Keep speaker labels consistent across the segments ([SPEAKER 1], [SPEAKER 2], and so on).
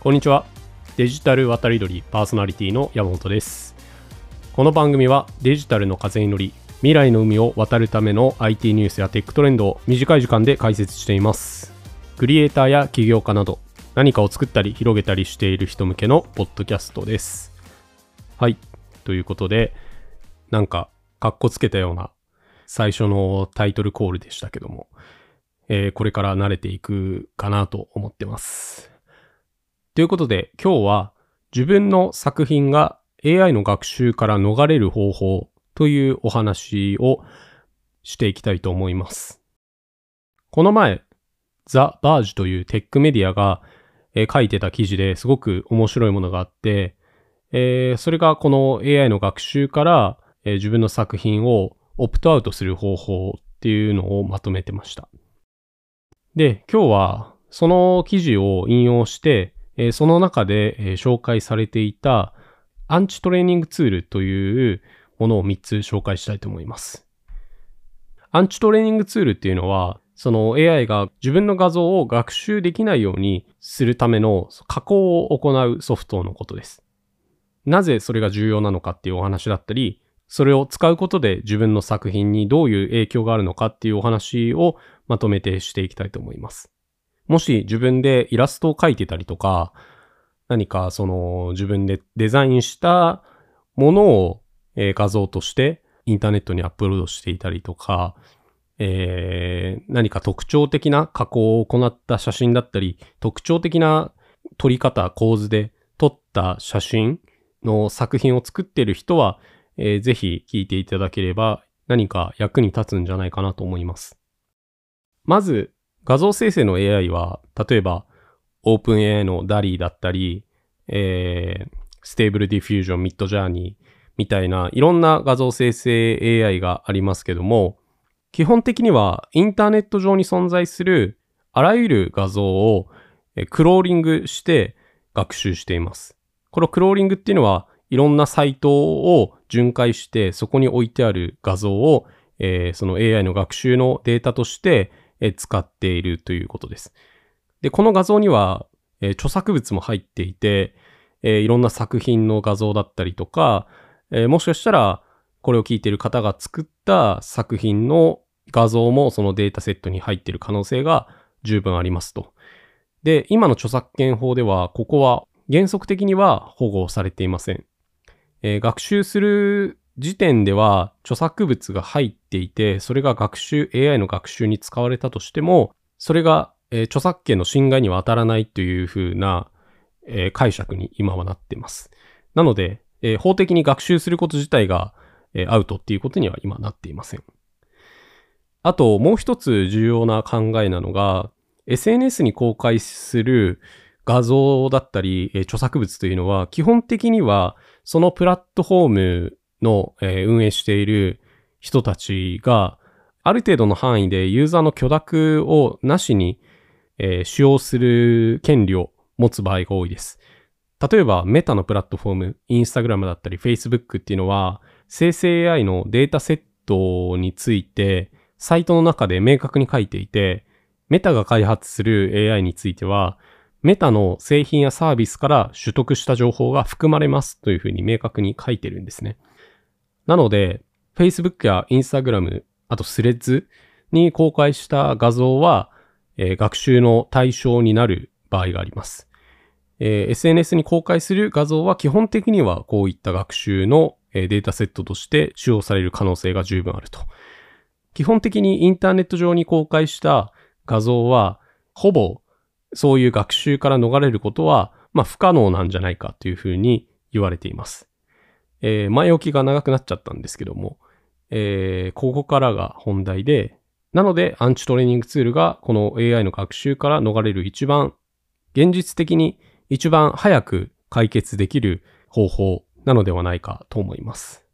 [SPEAKER 1] こんにちは。デジタル渡り鳥パーソナリティの山本です。この番組はデジタルの風に乗り、未来の海を渡るための IT ニュースやテックトレンドを短い時間で解説しています。クリエイターや起業家など、何かを作ったり広げたりしている人向けのポッドキャストです。はい。ということで、なんか、かっこつけたような最初のタイトルコールでしたけども、えーこれから慣れていくかなと思ってます。ということで、今日は自分の作品が AI の学習から逃れる方法というお話をしていきたいと思います。この前、ザ・バージというテックメディアが、え書いてた記事ですごく面白いものがあって、えーそれがこの AI の学習から、えー自分の作品をオプトアウトする方法っていうのをまとめてました。で、今日はその記事を引用して、えーその中で、えー紹介されていたアンチトレーニングツールというものを3つ紹介したいと思います。アンチトレーニングツールっていうのは、その AI が自分の画像を学習できないようにするための加工を行うソフトのことです。なぜそれが重要なのかっていうお話だったり、それを使うことで自分の作品にどういう影響があるのかっていうお話をまとめてしていきたいと思います。もし自分でイラストを描いてたりとか、何かその自分でデザインしたものを、えー画像としてインターネットにアップロードしていたりとか、えー何か特徴的な加工を行った写真だったり、特徴的な撮り方、構図で撮った写真の作品を作っている人は、えーぜひ聞いていただければ何か役に立つんじゃないかなと思います。まず、画像生成の AI は、例えば、OpenAI の DALI だったり、えー、Stable Diffusion、Midjourney みたいないろんな画像生成 AI がありますけども、基本的にはインターネット上に存在するあらゆる画像をクローリングして学習しています。このクローリングっていうのはいろんなサイトを巡回してそこに置いてある画像を、えーその AI の学習のデータとして、使っているということです。で、この画像には、えー著作物も入っていて、えーいろんな作品の画像だったりとか、えーもしかしたらこれを聞いている方が作った作品の画像もそのデータセットに入っている可能性が十分ありますと。で、今の著作権法では、ここは原則的には保護されていません。えー学習する時点では著作物が入っていて、それが学習、AI の学習に使われたとしても、それが、えー著作権の侵害には当たらないというふうな、えー解釈に今はなっています。なので、えー法的に学習すること自体が、えアウトっていうことには今なっていません。あと、もう一つ重要な考えなのが、SNS に公開する画像だったり、え著作物というのは、基本的には、そのプラットフォームの、えー運営している人たちが、ある程度の範囲でユーザーの許諾をなしに、えー使用する権利を持つ場合が多いです。例えば、メタのプラットフォーム、インスタグラムだったり、Facebook っていうのは、生成 AI のデータセットについて、サイトの中で明確に書いていて、メタが開発する AI については、メタの製品やサービスから取得した情報が含まれますというふうに明確に書いてるんですね。なので、Facebook や Instagram、あとスレッズに公開した画像は、えー学習の対象になる場合があります。えー SNS に公開する画像は基本的にはこういった学習のデータセットとして使用される可能性が十分あると。基本的にインターネット上に公開した画像は、ほぼそういう学習から逃れることは、まあ不可能なんじゃないかというふうに言われています。えー前置きが長くなっちゃったんですけども、えーここからが本題で、なのでアンチトレーニングツールがこの AI の学習から逃れる一番現実的に一番早く解決できる方法なのではないかと思います。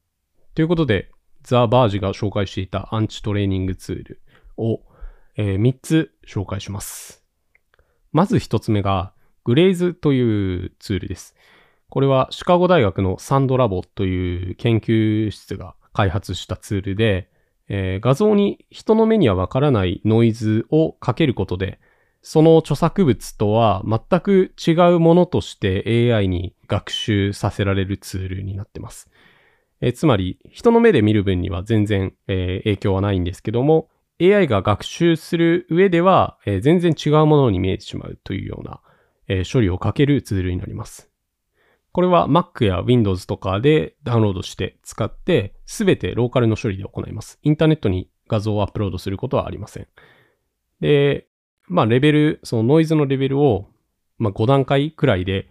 [SPEAKER 1] ということで、ザ・バージが紹介していたアンチトレーニングツールを、え3つ紹介します。まず1つ目が、グレイズというツールです。これはシカゴ大学のサンドラボという研究室が開発したツールで、えー画像に人の目にはわからないノイズをかけることで、その著作物とは全く違うものとして AI に学習させられるツールになってます。えつまり、人の目で見る分には全然、えー、影響はないんですけども、AI が学習する上では、えー、全然違うものに見えてしまうというような、えー、処理をかけるツールになります。これは Mac や Windows とかでダウンロードして使って、すべてローカルの処理で行います。インターネットに画像をアップロードすることはありません。で、まあ、レベル、そのノイズのレベルを、まあ、5段階くらいで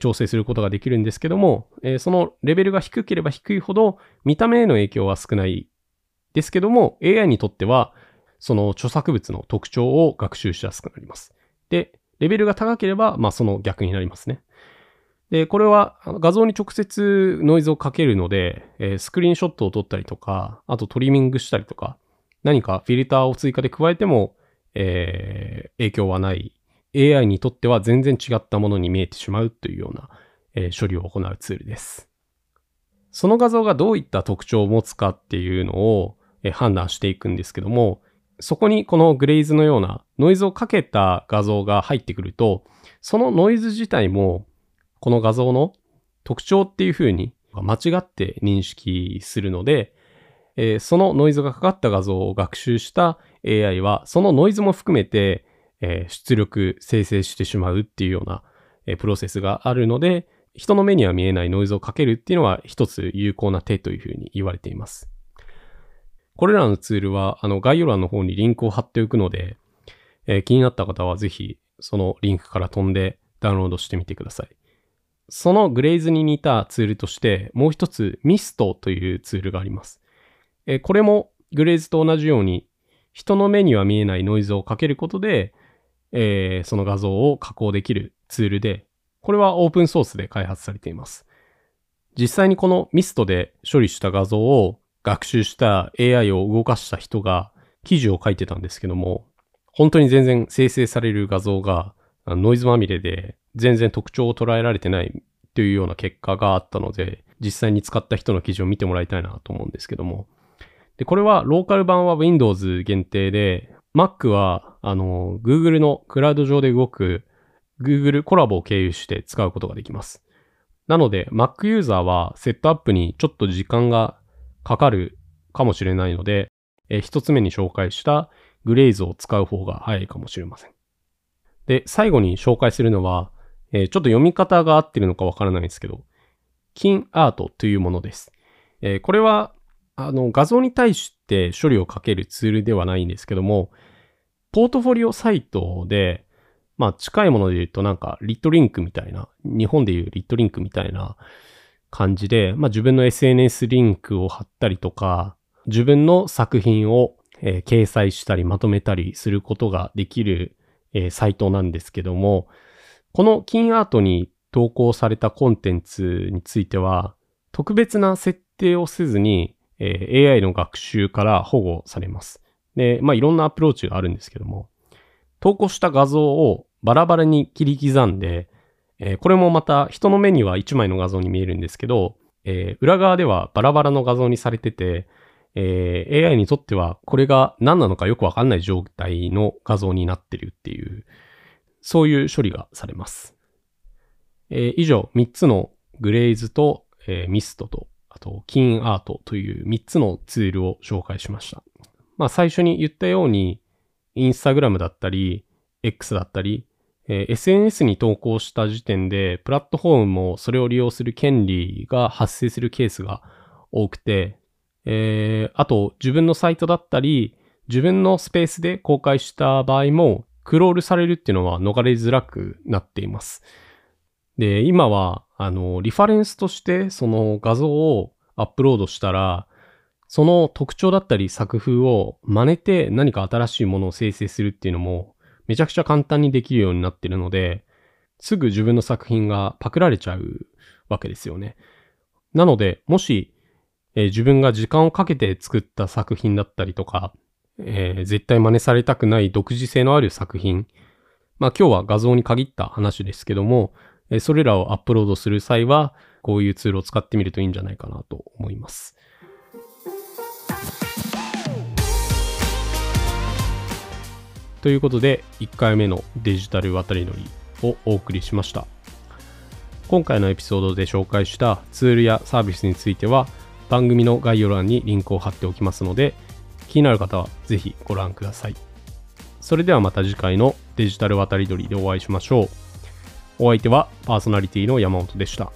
[SPEAKER 1] 調整することができるんですけども、そのレベルが低ければ低いほど、見た目への影響は少ないですけども、AI にとっては、その著作物の特徴を学習しやすくなります。で、レベルが高ければ、まあ、その逆になりますね。で、これは画像に直接ノイズをかけるので、えー、スクリーンショットを撮ったりとか、あとトリミングしたりとか、何かフィルターを追加で加えても、えー、影響はない。AI にとっては全然違ったものに見えてしまうというような、えー、処理を行うツールです。その画像がどういった特徴を持つかっていうのを、判断していくんですけども、そこにこのグレイズのようなノイズをかけた画像が入ってくると、そのノイズ自体もこの画像の特徴っていう風に間違って認識するので、えー、そのノイズがかかった画像を学習した AI は、そのノイズも含めて、えー、出力、生成してしまうっていうような、えー、プロセスがあるので、人の目には見えないノイズをかけるっていうのは一つ有効な手というふうに言われています。これらのツールは、あの、概要欄の方にリンクを貼っておくので、えー、気になった方はぜひ、そのリンクから飛んでダウンロードしてみてください。そのグレイズに似たツールとして、もう一つミストというツールがあります。えこれもグレイズと同じように、人の目には見えないノイズをかけることで、えー、その画像を加工できるツールで、これはオープンソースで開発されています。実際にこのミストで処理した画像を学習した AI を動かした人が記事を書いてたんですけども、本当に全然生成される画像がノイズまみれで全然特徴を捉えられてないというような結果があったので、実際に使った人の記事を見てもらいたいなと思うんですけども。で、これはローカル版は Windows 限定で、Mac は、あの、Google のクラウド上で動く Google コラボを経由して使うことができます。なので、Mac ユーザーはセットアップにちょっと時間がかかるかもしれないので、え一つ目に紹介したグレイズを使う方が早いかもしれません。で、最後に紹介するのは、えー、ちょっと読み方が合ってるのかわからないんですけど、金アートというものです。えー、これは、あの、画像に対して処理をかけるツールではないんですけども、ポートフォリオサイトで、まあ近いもので言うとなんかリットリンクみたいな、日本で言うリットリンクみたいな感じで、まあ自分の SNS リンクを貼ったりとか、自分の作品を、えー、掲載したりまとめたりすることができる、えー、サイトなんですけども、この金アートに投稿されたコンテンツについては、特別な設定をせずに、えー、AI の学習から保護されます。で、まあいろんなアプローチがあるんですけども、投稿した画像をバラバラに切り刻んで、えー、これもまた人の目には1枚の画像に見えるんですけど、えー、裏側ではバラバラの画像にされてて、えー、AI にとってはこれが何なのかよくわかんない状態の画像になってるっていう、そういう処理がされます。えー、以上、3つのグレイズと、えー、ミストと、あと、キンアートという3つのツールを紹介しました。まあ、最初に言ったように、インスタグラムだったり、X だったり、えー、SNS に投稿した時点で、プラットフォームもそれを利用する権利が発生するケースが多くて、えー、あと、自分のサイトだったり、自分のスペースで公開した場合も、クロールされるっていうのは逃れづらくなっています。で、今は、あの、リファレンスとしてその画像をアップロードしたら、その特徴だったり作風を真似て何か新しいものを生成するっていうのもめちゃくちゃ簡単にできるようになってるので、すぐ自分の作品がパクられちゃうわけですよね。なので、もし、えー、自分が時間をかけて作った作品だったりとか、えー、絶対真似されたくない独自性のある作品。まあ今日は画像に限った話ですけども、えー、それらをアップロードする際は、こういうツールを使ってみるといいんじゃないかなと思います。ということで1回目のデジタル渡り乗りをお送りしました。今回のエピソードで紹介したツールやサービスについては番組の概要欄にリンクを貼っておきますので気になる方はぜひご覧ください。それではまた次回のデジタル渡り鳥でお会いしましょう。お相手はパーソナリティの山本でした。